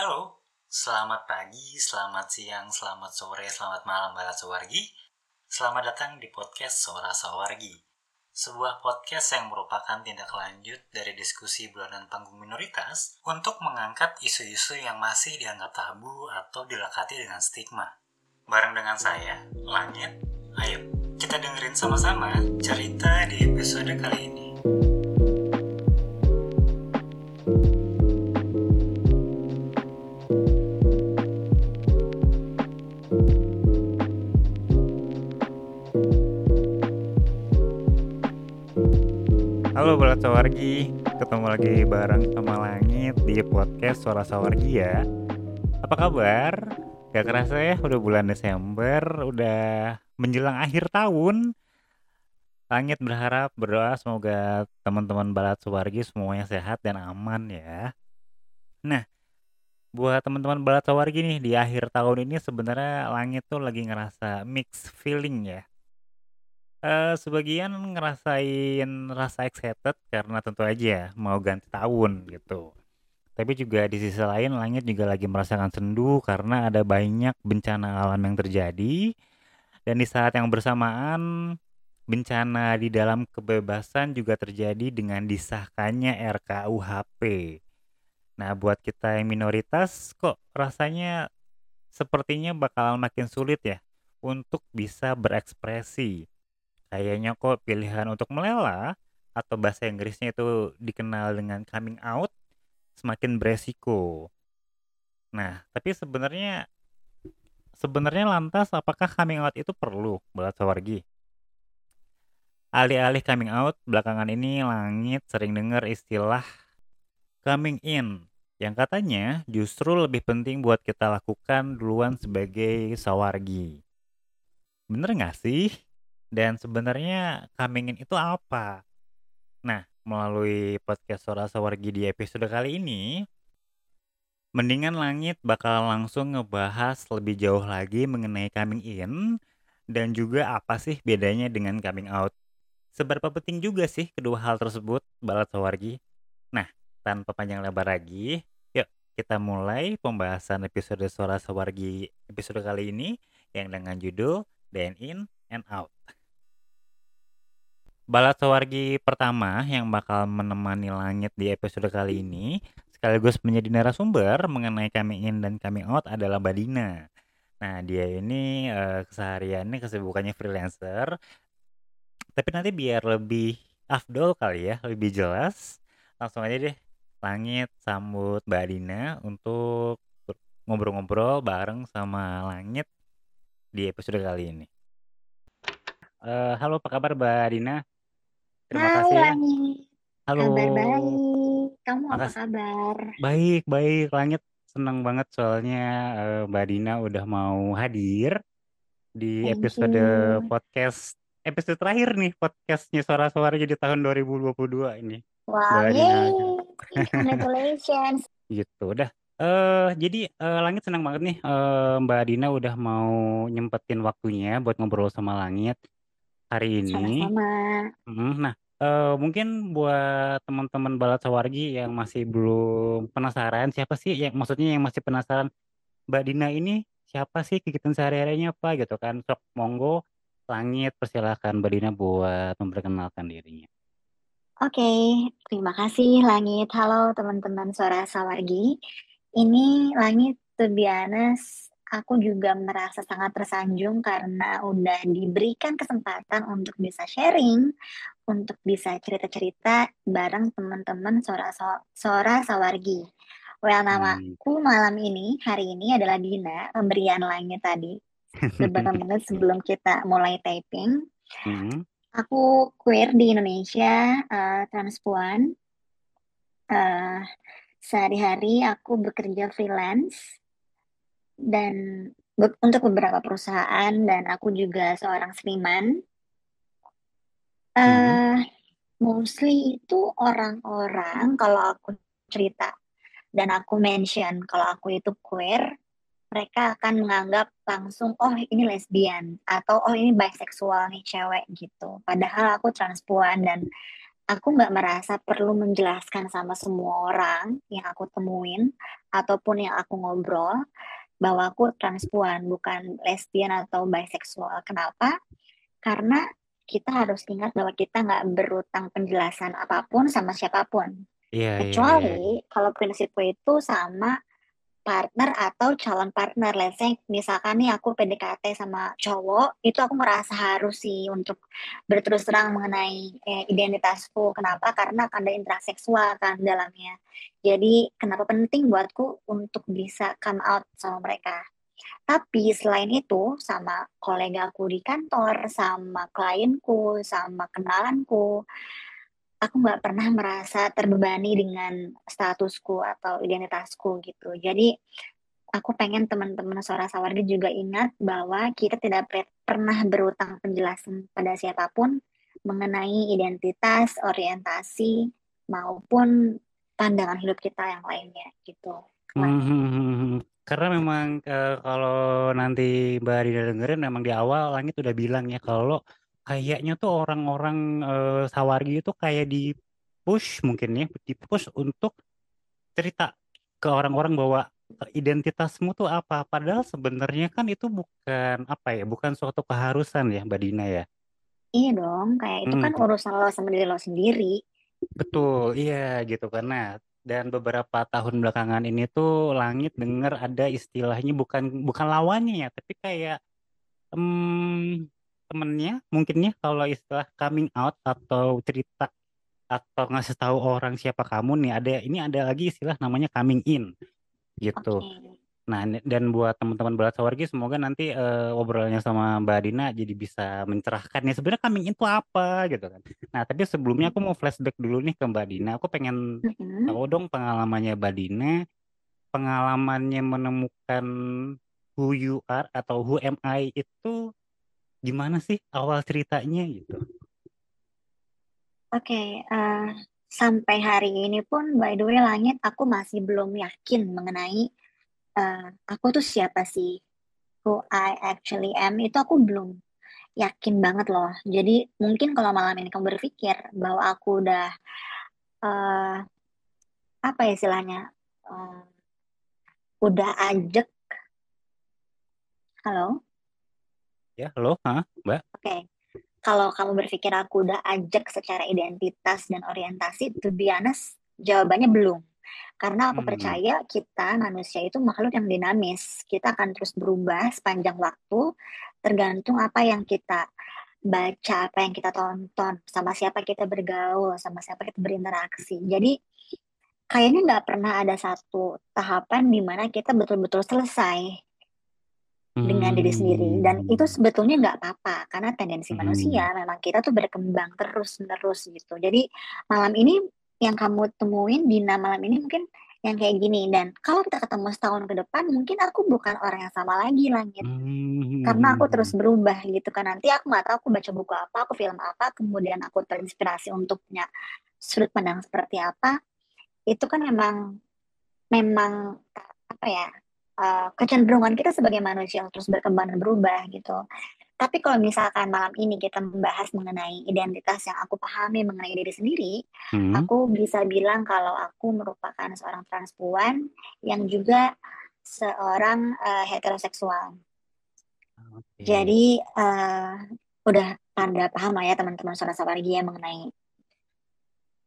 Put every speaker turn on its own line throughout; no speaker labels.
Halo, selamat pagi, selamat siang, selamat sore, selamat malam Barat Sawargi. Selamat datang di podcast Suara Sawargi. Sebuah podcast yang merupakan tindak lanjut dari diskusi bulanan panggung minoritas untuk mengangkat isu-isu yang masih dianggap tabu atau dilekati dengan stigma. Bareng dengan saya, Langit, ayo kita dengerin sama-sama cerita di episode kali ini. Sawargi, ketemu lagi bareng sama Langit di podcast Suara Sawargi ya. Apa kabar? Gak kerasa ya, udah bulan Desember, udah menjelang akhir tahun. Langit berharap berdoa semoga teman-teman Balat Sawargi semuanya sehat dan aman ya. Nah, buat teman-teman Balat Sawargi nih di akhir tahun ini sebenarnya Langit tuh lagi ngerasa mix feeling ya Eh, sebagian ngerasain rasa excited karena tentu aja mau ganti tahun gitu. Tapi juga di sisi lain langit juga lagi merasakan sendu karena ada banyak bencana alam yang terjadi dan di saat yang bersamaan bencana di dalam kebebasan juga terjadi dengan disahkannya RKUHP. Nah, buat kita yang minoritas kok rasanya sepertinya bakal makin sulit ya untuk bisa berekspresi Kayaknya kok pilihan untuk melela atau bahasa Inggrisnya itu dikenal dengan coming out semakin beresiko. Nah, tapi sebenarnya sebenarnya lantas apakah coming out itu perlu buat sawargi? Alih-alih coming out, belakangan ini langit sering dengar istilah coming in yang katanya justru lebih penting buat kita lakukan duluan sebagai sawargi. Bener nggak sih? Dan sebenarnya coming in itu apa? Nah, melalui podcast Suara Sawargi di episode kali ini, mendingan Langit bakal langsung ngebahas lebih jauh lagi mengenai coming in dan juga apa sih bedanya dengan coming out. Seberapa penting juga sih kedua hal tersebut, Balat Sawargi? Nah, tanpa panjang lebar lagi, yuk kita mulai pembahasan episode Suara Sawargi episode kali ini yang dengan judul Dan In and Out. Balat Sawargi pertama yang bakal menemani langit di episode kali ini sekaligus menjadi narasumber mengenai coming in dan coming out adalah Badina. Nah, dia ini uh, kesehariannya kesibukannya freelancer. Tapi nanti biar lebih afdol kali ya, lebih jelas, langsung aja deh Langit sambut Mbak Dina untuk ngobrol-ngobrol bareng sama Langit di episode kali ini. Uh, halo, apa kabar Mbak Dina?
Terima Hai, kasih. Langit. Halo. Kabar baik. Kamu apa kabar?
Baik, baik. Langit senang banget soalnya uh, Mbak Dina udah mau hadir di Thank episode you. podcast episode terakhir nih podcastnya suara-suara jadi tahun 2022 ini.
Wow, yay. Congratulations.
gitu, udah. Uh, jadi uh, Langit senang banget nih uh, Mbak Dina udah mau nyempetin waktunya buat ngobrol sama Langit hari ini.
Sama-sama.
nah, uh, mungkin buat teman-teman Balat Sawargi yang masih belum penasaran, siapa sih yang maksudnya yang masih penasaran Mbak Dina ini siapa sih kegiatan sehari-harinya apa gitu kan? Sok monggo langit persilahkan Mbak Dina buat memperkenalkan dirinya.
Oke, terima kasih Langit. Halo teman-teman Suara Sawargi. Ini Langit, to be honest, aku juga merasa sangat tersanjung karena udah diberikan kesempatan untuk bisa sharing, untuk bisa cerita-cerita bareng teman-teman Sora Sora Sawargi. Well, namaku hmm. malam ini, hari ini adalah Dina, pemberian langit tadi. Beberapa menit sebelum kita mulai taping. Hmm. Aku queer di Indonesia, uh, transpuan. Uh, sehari-hari aku bekerja freelance dan be untuk beberapa perusahaan dan aku juga seorang seniman. Uh, mostly itu orang-orang kalau aku cerita dan aku mention kalau aku itu queer, mereka akan menganggap langsung, "Oh ini lesbian," atau, "Oh ini bisexual nih cewek," gitu. Padahal aku transpuan dan aku nggak merasa perlu menjelaskan sama semua orang yang aku temuin ataupun yang aku ngobrol bahwa aku transpuan bukan lesbian atau bisexual. Kenapa? Karena kita harus ingat bahwa kita nggak berutang penjelasan apa pun sama siapa pun.
Iya, iya, iya.
Kecuali kalau prinsipku itu sama partner atau calon partner. Let's say misalkan nih aku PDKT sama cowok, itu aku merasa harus sih untuk berterus terang mengenai eh, identitasku. Kenapa? Karena ada intraseksual kan dalamnya. Jadi kenapa penting buatku untuk bisa come out sama mereka. Tapi selain itu sama kolegaku di kantor, sama klienku, sama kenalanku, aku nggak pernah merasa terbebani dengan statusku atau identitasku gitu. Jadi aku pengen teman-teman suara sawargi juga ingat bahwa kita tidak pernah berutang penjelasan pada siapa pun mengenai identitas, orientasi maupun pandangan hidup kita yang lainnya gitu.
Hmm, hmm, hmm. Karena memang uh, kalau nanti Mbak Rina dengerin memang di awal Langit udah bilang ya kalau kayaknya tuh orang-orang uh, Sawargi itu kayak di push mungkin ya, di push untuk cerita ke orang-orang bahwa identitasmu tuh apa. Padahal sebenarnya kan itu bukan apa ya, bukan suatu keharusan ya, Mbak Dina ya.
Iya dong, kayak itu kan hmm. urusan lo sama diri lo sendiri.
Betul, iya gitu karena dan beberapa tahun belakangan ini tuh langit dengar ada istilahnya bukan bukan lawannya ya, tapi kayak um, temennya mungkinnya kalau istilah coming out atau cerita atau ngasih tahu orang siapa kamu nih ada ini ada lagi istilah namanya coming in gitu. Okay. Nah dan buat teman-teman berat sawargi semoga nanti uh, obrolannya sama Mbak Dina jadi bisa mencerahkan ya sebenarnya coming in itu apa gitu kan. Nah tapi sebelumnya aku mau flashback dulu nih ke Mbak Dina. Aku pengen mm-hmm. tahu dong pengalamannya Mbak Dina, pengalamannya menemukan who you are atau who am I itu gimana sih awal ceritanya gitu?
Oke, okay, uh, eh, sampai hari ini pun by the way langit aku masih belum yakin mengenai uh, aku tuh siapa sih, who I actually am itu aku belum yakin banget loh. Jadi mungkin kalau malam ini kamu berpikir bahwa aku udah uh, apa ya istilahnya uh, udah ajak, halo?
Ya, halo, Hah, Mbak.
Oke. Okay. Kalau kamu berpikir aku udah ajak secara identitas dan orientasi, to be honest, jawabannya belum. Karena aku hmm. percaya kita manusia itu makhluk yang dinamis. Kita akan terus berubah sepanjang waktu, tergantung apa yang kita baca, apa yang kita tonton, sama siapa kita bergaul, sama siapa kita berinteraksi. Jadi kayaknya nggak pernah ada satu tahapan di mana kita betul-betul selesai dengan diri sendiri dan itu hmm. sebetulnya nggak apa-apa karena tendensi hmm. manusia memang kita tuh berkembang terus menerus gitu jadi malam ini yang kamu temuin Dina malam ini mungkin yang kayak gini dan kalau kita ketemu setahun ke depan mungkin aku bukan orang yang sama lagi langit hmm. karena aku terus berubah gitu kan nanti aku nggak tahu aku baca buku apa aku film apa kemudian aku terinspirasi untuk punya sudut pandang seperti apa itu kan memang memang apa ya uh, kecenderungan kita sebagai manusia terus berkembang dan berubah gitu. Tapi kalau misalkan malam ini kita membahas mengenai identitas yang aku pahami mengenai diri sendiri, hmm. aku bisa bilang kalau aku merupakan seorang transpuan yang juga seorang uh, heteroseksual. Okay. Jadi uh, udah pada paham lah ya teman-teman suara sawargi ya mengenai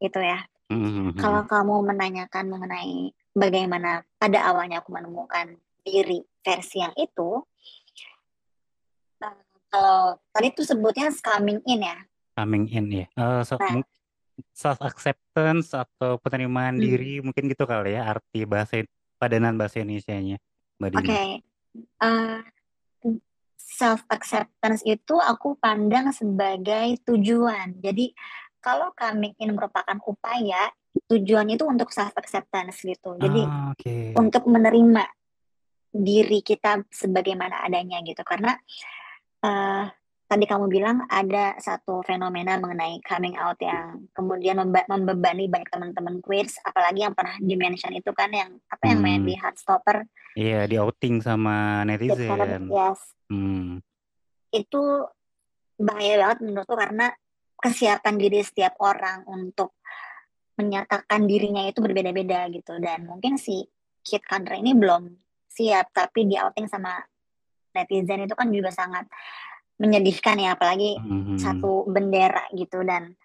itu ya. Mm-hmm. Kalau kamu menanyakan mengenai bagaimana pada awalnya aku menemukan diri versi yang itu, uh, kalau tadi tuh sebutnya coming in ya.
Coming in ya. Uh, so, nah, self acceptance atau penerimaan hmm. diri mungkin gitu kali ya arti bahasa padanan bahasa Indonesia-nya,
Oke. Okay. Uh, eh, self acceptance itu aku pandang sebagai tujuan. Jadi kalau coming in merupakan upaya, tujuannya itu untuk self acceptance gitu. Jadi ah, okay. untuk menerima diri kita sebagaimana adanya gitu. Karena uh, tadi kamu bilang ada satu fenomena mengenai coming out yang kemudian membe membebani banyak teman-teman queers, apalagi yang pernah dimention itu kan yang apa yang main di hmm. Heartstopper.
Iya, di outing sama netizen.
Yes. Hmm. Itu bahaya banget menurutku karena kesiapan diri setiap orang untuk menyatakan dirinya itu berbeda-beda gitu dan mungkin si Kit Connor ini belum siap tapi di outing sama netizen itu kan juga sangat menyedihkan ya apalagi
Mhm.
satu bendera gitu dan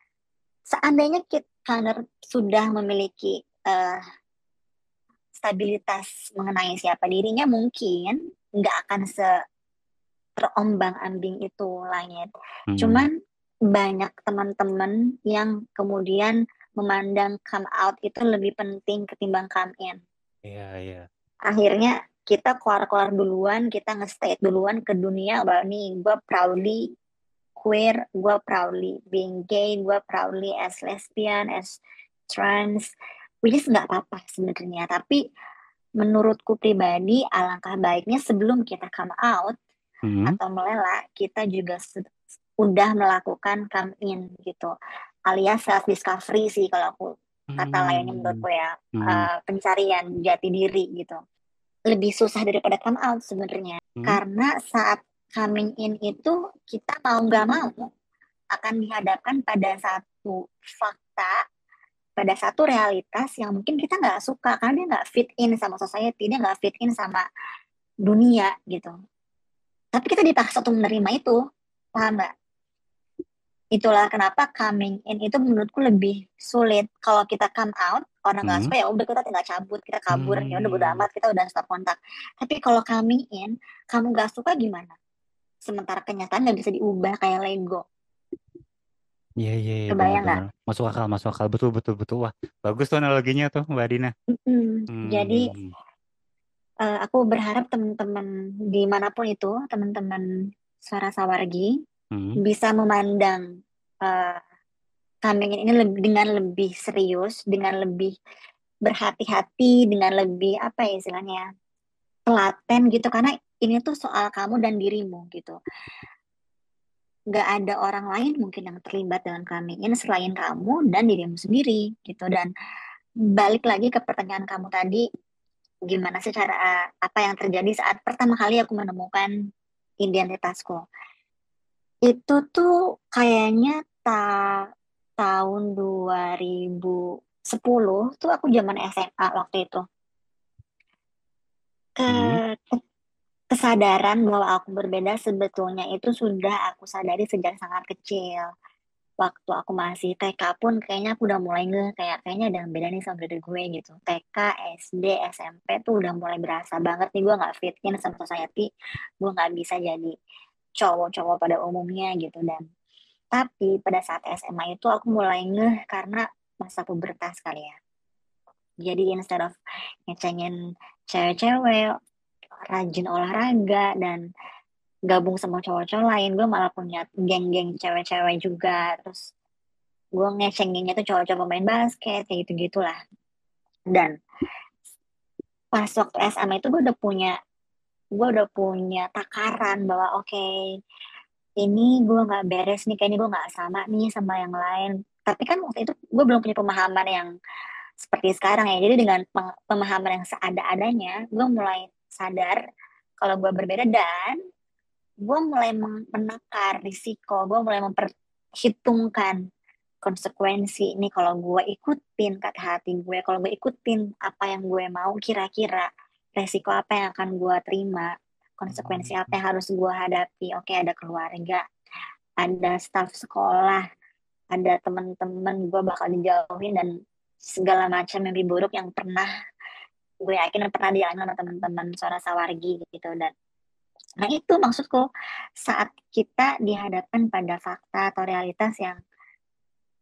seandainya Kit Connor sudah memiliki eh, stabilitas mengenai siapa dirinya mungkin nggak akan se terombang ambing itu langit.
Mhm.
Cuman banyak teman-teman yang kemudian memandang come out itu lebih penting ketimbang come in.
Iya, iya.
Akhirnya kita keluar-keluar duluan, kita nge-state duluan ke dunia bahwa nih gue proudly queer, gue proudly being gay, gue proudly as lesbian, as trans, which is nggak apa-apa sebenarnya. Tapi menurutku pribadi alangkah baiknya sebelum kita come out
Mhm.
atau melelak, kita juga se- udah melakukan come in gitu. Alias self discovery sih kalau aku kata lainnya menurutku ya
Mhm.
eh, pencarian jati diri gitu. Lebih susah daripada come out sebenarnya.
Mhm.
Karena saat coming in itu kita mau nggak mau akan dihadapkan pada satu fakta, pada satu realitas yang mungkin kita nggak suka karena dia nggak fit in sama society, dia nggak fit in sama dunia gitu. Tapi kita dipaksa untuk menerima itu, paham nggak? Itulah kenapa coming in itu menurutku lebih sulit. Kalau kita come out, orang nggak
Hmm.
suka ya udah kita tinggal cabut, kita kabur, ya udah bodo
Hmm.
amat, kita udah stop kontak. Tapi kalau coming in, kamu nggak suka gimana? Sementara kenyataan nggak bisa diubah kayak Lego.
Iya, iya, iya,
Kebayang
benar-benar. Masuk akal, masuk akal. Betul, betul, betul. Wah, bagus tuh analoginya tuh, Mbak Dina.
Mm-mm. Jadi
Hmm.
eh, aku berharap teman-teman di mana pun itu, teman-teman suara sawargi
Hmm.
bisa memandang eh, coming in ini lebih, dengan lebih serius, dengan lebih berhati-hati, dengan lebih apa ya istilahnya telaten gitu karena ini tuh soal kamu dan dirimu gitu. Gak ada orang lain mungkin yang terlibat dengan coming in selain kamu dan dirimu sendiri gitu dan balik lagi ke pertanyaan kamu tadi gimana sih cara apa yang terjadi saat pertama kali aku menemukan identitasku itu tuh kayaknya ta tahun 2010 tuh aku zaman SMA waktu itu. Ke,
Hmm.
ke- kesadaran bahwa aku berbeda sebetulnya itu sudah aku sadari sejak sangat kecil. Waktu aku masih TK pun kayaknya aku udah mulai nge kayak kayaknya ada yang beda nih sama diri gue gitu. TK SD SMP tuh udah mulai berasa banget nih gue nggak fit in sama society gue nggak bisa jadi cowok-cowok pada umumnya gitu. Dan tapi pada saat SMA itu aku mulai ngeh karena masa pubertas kali ya. Jadi instead of ngecengin cewek-cewek rajin olahraga dan gabung sama cowok-cowok lain gue malah punya geng-geng cewek-cewek juga. Terus gue ngecenginnya tuh cowok-cowok pemain basket kayak gitu gitulah dan pas waktu SMA itu gue udah punya gue udah punya takaran bahwa oke ini gue nggak beres nih kayaknya gue nggak sama nih sama yang lain. Tapi kan waktu itu gue belum punya pemahaman yang seperti sekarang ya. Jadi dengan pemahaman yang seada-adanya gue mulai sadar kalau gue berbeda dan gue mulai men- menakar risiko gue mulai memperhitungkan konsekuensi ini. Kalau gue ikutin kata hati gue kalau gue ikutin apa yang gue mau kira-kira resiko apa yang akan gue terima konsekuensi apa yang harus gue hadapi. Oke ada keluarga ada staf sekolah ada teman-teman gue bakal dijauhin dan segala macam mimpi buruk yang pernah gue yakin pernah dialami sama teman-teman suara sawargi gitu dan nah itu maksudku saat kita dihadapkan pada fakta atau realitas yang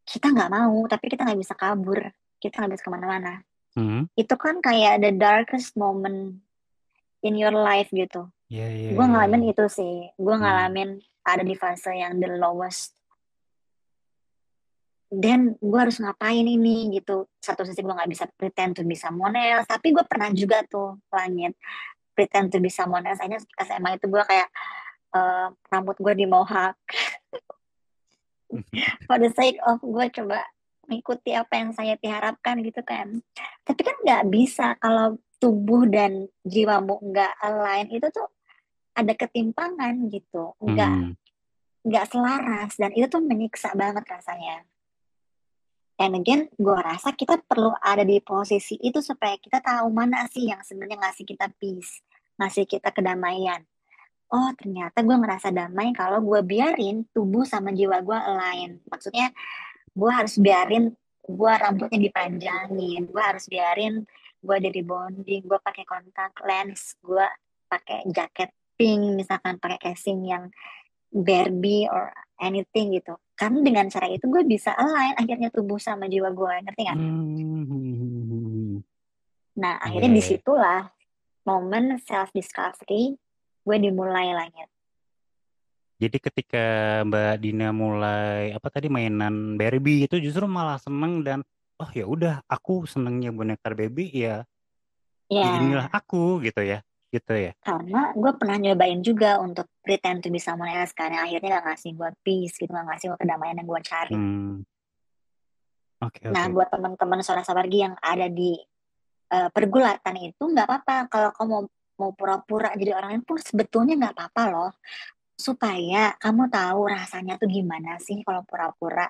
kita nggak mau tapi kita nggak bisa kabur kita nggak bisa ke mana-mana
Hmm.
itu kan kayak the darkest moment in your life gitu
Iya, iya,
gue
iya,
ngalamin
iya.
itu sih gue
Hmm.
ngalamin ada di fase yang the lowest dan gue harus ngapain ini gitu satu sisi gue nggak bisa pretend to be someone else tapi gue pernah juga tuh langit pretend to be someone else aja SMA itu gue kayak eh, rambut gue di mohawk for the sake of gue coba mengikuti apa yang saya diharapkan gitu kan. Tapi kan nggak bisa kalau tubuh dan jiwamu nggak align itu tuh ada ketimpangan gitu. Nggak
Hmm.
nggak selaras dan itu tuh menyiksa banget rasanya. And again gue rasa kita perlu ada di posisi itu supaya kita tahu mana sih yang sebenarnya ngasih kita peace ngasih kita kedamaian. Oh ternyata gue ngerasa damai kalau gue biarin tubuh sama jiwa gue align. Maksudnya gue harus biarin gue rambutnya dipanjangin gue harus biarin gue dari bonding gue pakai kontak lens gue pakai jaket pink misalkan pakai casing yang Barbie or anything gitu karena dengan cara itu gue bisa align akhirnya tubuh sama jiwa gue ngerti nggak?
Hmm.
Nah akhirnya
Iya.
di situlah momen self discovery gue dimulai langit.
Jadi ketika Mbak Dina mulai apa tadi mainan Barbie itu justru malah seneng dan oh ya udah aku senengnya boneka Barbie ya
Ya
ya inilah aku gitu ya gitu ya.
karena gue pernah nyobain juga untuk pretend to be someone else karena akhirnya gak ngasih gue peace gitu gak ngasih gue kedamaian yang gue cari.
Hmm. Oke
Nah
oke.
buat teman-teman suara sawargi yang ada di uh, pergulatan itu nggak apa-apa kalau kamu mau mau pura-pura jadi orang lain pun sebetulnya nggak apa-apa loh supaya kamu tahu rasanya tuh gimana sih kalau pura-pura.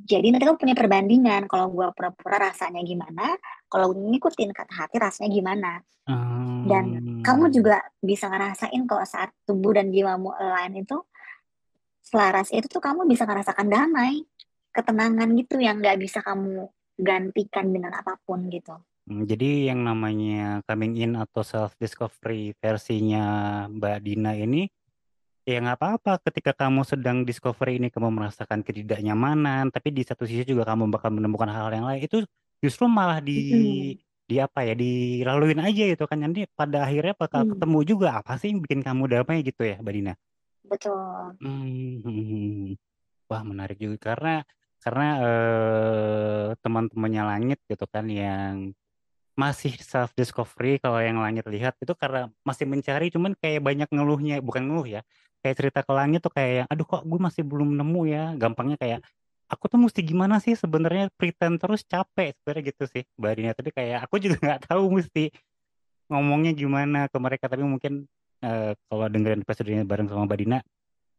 Jadi nanti kamu punya perbandingan kalau gua pura-pura rasanya gimana, kalau ngikutin kata hati rasanya gimana. Dan kamu
Hmm.
juga bisa ngerasain kalau saat tubuh dan jiwamu align itu selaras itu tuh kamu bisa ngerasakan damai, ketenangan gitu yang nggak bisa kamu gantikan dengan apa pun gitu.
Hmm, Jadi yang namanya coming in atau self discovery versinya Mbak Dina ini ya nggak apa-apa ketika kamu sedang discovery ini kamu merasakan ketidaknyamanan tapi di satu sisi juga kamu bakal menemukan hal-hal yang lain itu justru malah di
Mm-mm.
di apa ya dilaluin aja itu kan nanti pada akhirnya bakal
Hmm,
ketemu juga apa sih yang bikin kamu damai gitu ya Mbak Dina.
betul.
Hmm, wah menarik juga karena karena eh, teman-temannya Langit gitu kan yang masih self discovery kalau yang langit lihat itu karena masih mencari cuman kayak banyak ngeluhnya bukan ngeluh ya kayak cerita ke langit tuh kayak yang aduh kok gue masih belum nemu ya? Gampangnya kayak aku tuh mesti gimana sih sebenarnya pretend terus capek? Sebenarnya gitu sih Mbak Dina tapi kayak aku juga nggak tahu mesti ngomongnya gimana ke mereka. Tapi mungkin eh, kalau dengerin episode ini bareng sama Mbak Dina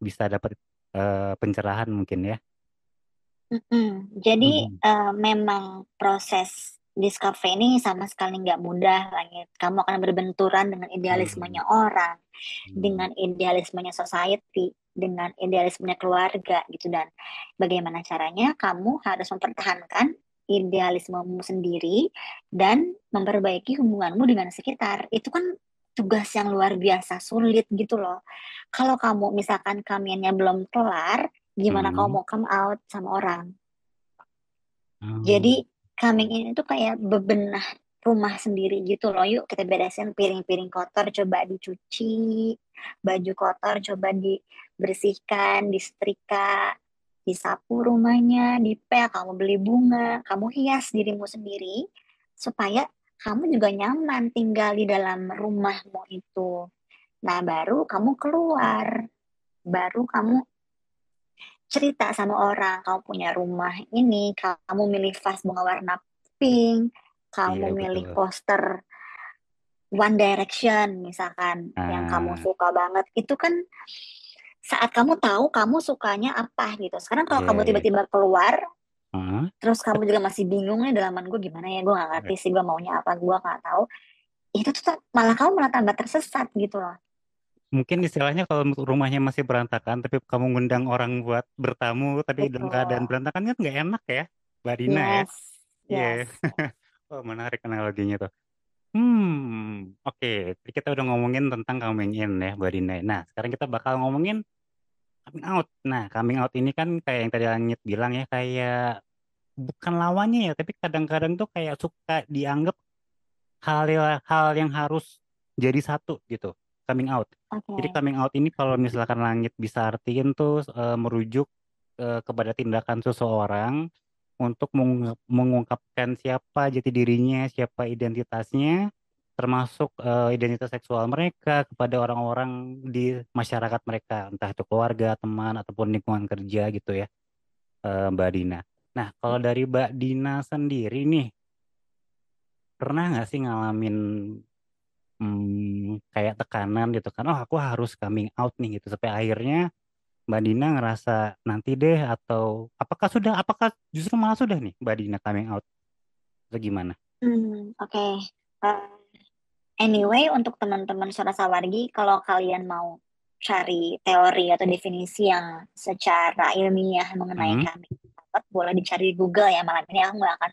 bisa dapat eh, pencerahan mungkin ya.
Mm-mm. Jadi
Mhm.
eh, memang proses discovery ini sama sekali nggak mudah langit. Kamu akan berbenturan dengan idealismenya orang,
Hmm.
dengan idealismenya society, dengan idealismenya keluarga gitu dan bagaimana caranya kamu harus mempertahankan idealismemu sendiri dan memperbaiki hubunganmu dengan sekitar. Itu kan tugas yang luar biasa sulit gitu loh. Kalau kamu misalkan kamiannya belum kelar, gimana kamu
Hmm.
mau come out sama orang?
Hmm.
Jadi coming in itu kayak bebenah rumah sendiri gitu loh. Yuk kita beresin piring-piring kotor coba dicuci, baju kotor coba dibersihkan, disetrika, disapu rumahnya, dipel, kamu beli bunga, kamu hias dirimu sendiri supaya kamu juga nyaman tinggal di dalam rumahmu itu. Nah, baru kamu keluar, baru kamu cerita sama orang, kamu punya rumah ini, kamu milih vas bunga warna pink, kamu
Iya
milih
betul.
poster One Direction misalkan yang kamu
Ah,
suka banget. Itu kan saat kamu tahu kamu sukanya apa gitu. Sekarang kalau
iya
kamu
iya.
tiba-tiba keluar,
Heeh.
terus kamu juga masih bingung nih dalaman gue gimana ya, gue gak ngerti sih gue maunya apa, gue gak tahu. Itu tuh malah kamu malah tambah tersesat gitu loh.
Mungkin istilahnya kalau rumahnya masih berantakan, tapi kamu ngundang orang buat bertamu, tapi dalam keadaan
Betul.
berantakan kan nggak enak ya, Mbak Dina ya?
Yes,
Iya.
yes.
Oh, menarik analoginya tuh. Hmm, oke. Tadi kita udah ngomongin tentang coming in ya, Mbak Dina. Nah, sekarang kita bakal ngomongin coming out. Nah, coming out ini kan kayak yang tadi Langit bilang ya, kayak bukan lawannya ya, tapi kadang-kadang tuh kayak suka dianggap hal hal yang harus jadi satu gitu. Coming out. Jadi
Oke.
coming out ini kalau misalkan Langit bisa artiin tuh eh, merujuk eh, kepada tindakan seseorang untuk mengung- mengungkapkan siapa jati dirinya, siapa identitasnya, termasuk eh, identitas seksual mereka kepada orang-orang di masyarakat mereka, entah itu keluarga, teman, ataupun lingkungan kerja gitu ya, eh, Mbak Dina. Nah, kalau dari Mbak Dina sendiri nih, pernah nggak sih ngalamin hmm, kayak tekanan gitu kan, oh aku harus coming out nih gitu, sampai akhirnya Mbak Dina ngerasa nanti deh atau apakah sudah apakah justru malah sudah nih Mbak Dina coming out atau gimana?
Hmm, oke. Eh, anyway, untuk teman-teman Suara Sawargi, kalau kalian mau cari teori atau definisi yang secara ilmiah mengenai
Hmm.
coming out, boleh dicari di Google ya. Malam ini aku nggak akan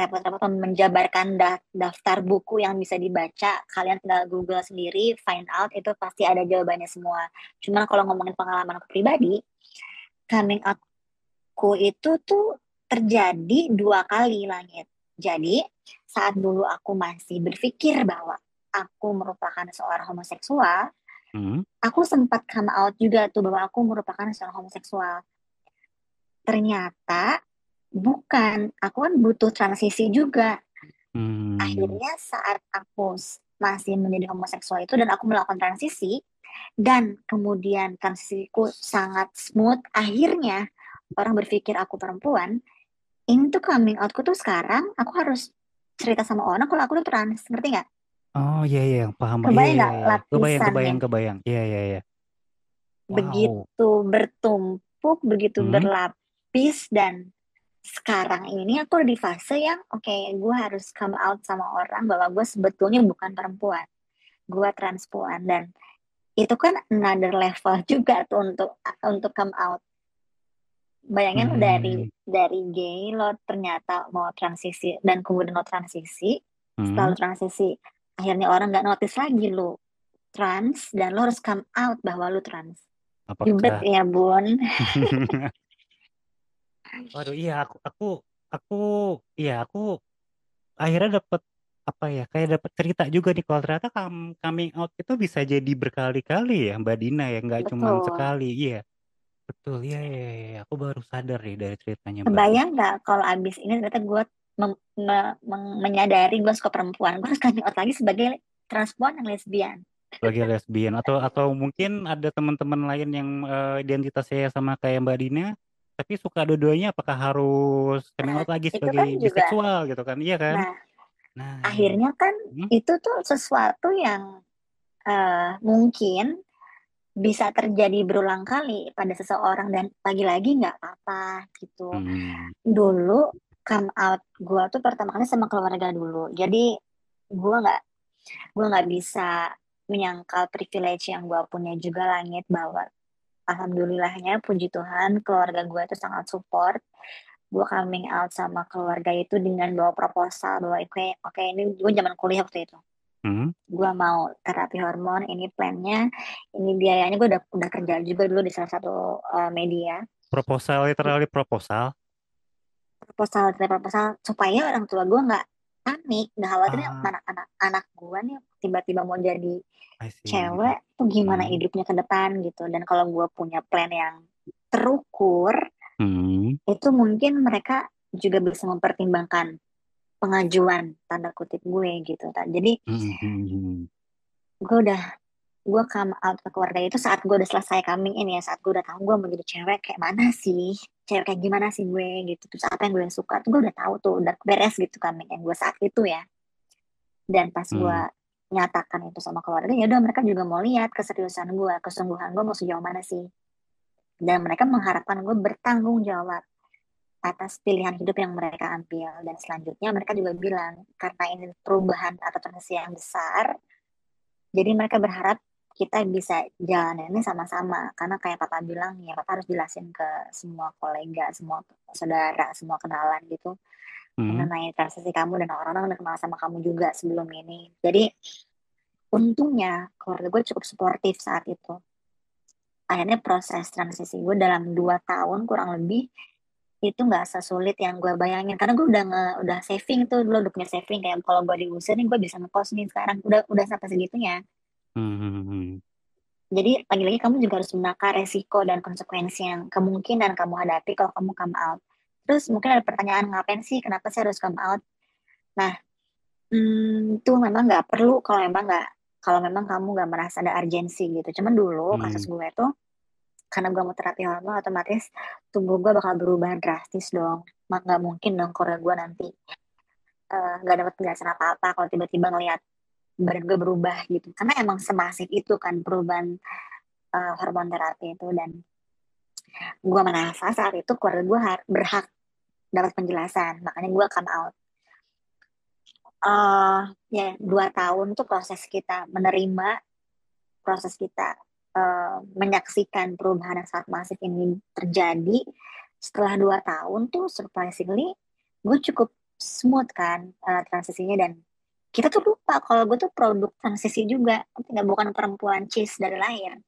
repot-repot menjabarkan da- daftar buku yang bisa dibaca. Kalian tinggal Google sendiri, find out, itu pasti ada jawabannya semua. Cuman kalau ngomongin pengalaman aku pribadi, coming outku itu tuh terjadi dua kali langit. Jadi saat dulu aku masih berpikir bahwa aku merupakan seorang homoseksual,
Hmm.
aku sempat come out juga tuh bahwa aku merupakan seorang homoseksual. Ternyata bukan, aku kan butuh transisi juga.
Hmm.
Akhirnya saat aku masih menjadi homoseksual itu dan aku melakukan transisi dan kemudian transisiku sangat smooth, akhirnya orang berpikir aku perempuan. Ini tuh coming outku tuh sekarang aku harus cerita sama orang kalau aku tuh trans, ngerti nggak?
Oh iya iya paham. Iya
Kebayang
iya
nggak
iya. Kebayang
lapisannya?
kebayang kebayang. Iya iya iya. Wow.
Begitu bertumpuk, begitu
Hmm.
berlapis dan sekarang ini aku di fase yang oke, gue harus come out sama orang bahwa gue sebetulnya bukan perempuan, gue transpuan dan itu kan another level juga tuh untuk untuk come out. Bayangin lo dari
Hmm.
dari gay lo ternyata mau transisi dan kemudian lo transisi, setelah
Hmm.
lo transisi akhirnya orang nggak notice lagi lo trans dan lo harus come out bahwa lo trans. Ribet
Apakah
ya bun.
Waduh iya aku aku aku iya aku akhirnya dapet apa ya kayak dapet cerita juga nih kalau ternyata coming out itu bisa jadi berkali-kali ya Mbak Dina ya nggak cuma sekali iya betul iya iya, iya, iya. aku baru sadar nih dari ceritanya Mbak Dina
Kebayang nggak kalau abis ini ternyata gue me- menyadari gue suka perempuan, gue harus coming out lagi sebagai transpuan yang lesbian.
sebagai lesbian atau atau mungkin ada teman-teman lain yang eh, identitasnya sama kayak Mbak Dina tapi suka dua-duanya apakah harus coming out lagi
itu
sebagai
kan juga.
biseksual gitu kan iya kan
Nah,
nah
akhirnya kan
Hmm?
itu tuh sesuatu yang eh, mungkin bisa terjadi berulang kali pada seseorang dan lagi-lagi nggak apa-apa gitu.
Hmm.
Dulu come out gue tuh pertama kali sama keluarga dulu. Jadi gue nggak gue nggak bisa menyangkal privilege yang gue punya juga langit bahwa alhamdulillahnya puji Tuhan keluarga gue itu sangat support. Gue coming out sama keluarga itu dengan bawa proposal bahwa oke oke ini gue zaman kuliah waktu itu.
Hmm.
gue mau terapi hormon ini plannya ini biayanya gue udah udah kerja juga dulu di salah satu uh, media.
Proposal literally proposal?
Proposal proposal supaya orang tua gue nggak panik nggak khawatir nih
ah
anak-anak anak gue nih tiba-tiba mau jadi cewek tuh gimana
Hmm.
hidupnya ke depan gitu dan kalau gue punya plan yang terukur
Hmm.
itu mungkin mereka juga bisa mempertimbangkan pengajuan tanda kutip gue gitu jadi
Hmm, hmm, hmm.
gue udah gue come out ke keluarga itu saat gue udah selesai coming in ya saat gue udah tahu gue mau jadi cewek kayak mana sih cewek kayak gimana sih gue gitu. Terus apa yang gue suka tuh gue udah tahu tuh udah beres gitu coming in gue saat itu ya. Dan pas gue
Hmm.
nyatakan itu sama keluarga ya udah mereka juga mau lihat keseriusan gue kesungguhan gue mau sejauh mana sih. Dan mereka mengharapkan gue bertanggung jawab atas pilihan hidup yang mereka ambil. Dan selanjutnya mereka juga bilang karena ini perubahan atau transisi yang besar jadi mereka berharap kita bisa jalan ini sama-sama. Karena kayak papa bilang ya papa harus jelasin ke semua kolega semua saudara semua kenalan gitu.
Hmm.
mengenai transisi kamu dan orang-orang udah kenal sama kamu juga sebelum ini. Jadi untungnya keluarga gue cukup suportif saat itu. Akhirnya proses transisi gue dalam dua tahun kurang lebih itu nggak sesulit yang gue bayangin. Karena gue udah nge, udah saving tuh dulu udah punya saving. Kayak kalau gue diusir nih gue bisa ngekos nih sekarang. Udah udah sampai segitunya
Hmm, hmm, hmm.
jadi lagi-lagi kamu juga harus menakar resiko dan konsekuensi yang kemungkinan kamu hadapi kalau kamu come out. Terus mungkin ada pertanyaan ngapain sih? Kenapa sih harus come out? Nah hmm, itu memang nggak perlu kalau memang nggak kalau memang kamu nggak merasa ada urgensi gitu. Cuman dulu
Hmm.
kasus gue tuh karena gue mau terapi hormon otomatis tubuh gue bakal berubah drastis dong. Mak nggak mungkin dong kalau gue nanti eh, nggak dapat penjelasan apa apa kalau tiba-tiba ngelihat badan gue berubah gitu. Karena emang semasif itu kan perubahan eh, hormon terapi itu. Dan gue merasa saat itu keluarga gue berhak dapat penjelasan. Makanya gue come out. Uh, ya dua tahun tuh proses kita menerima proses kita uh, menyaksikan perubahan yang sangat masif ini terjadi. Setelah dua tahun tuh surprisingly gue cukup smooth kan uh, transisinya dan kita tuh lupa kalau gue tuh produk transisi juga tidak bukan perempuan cheese dari lahir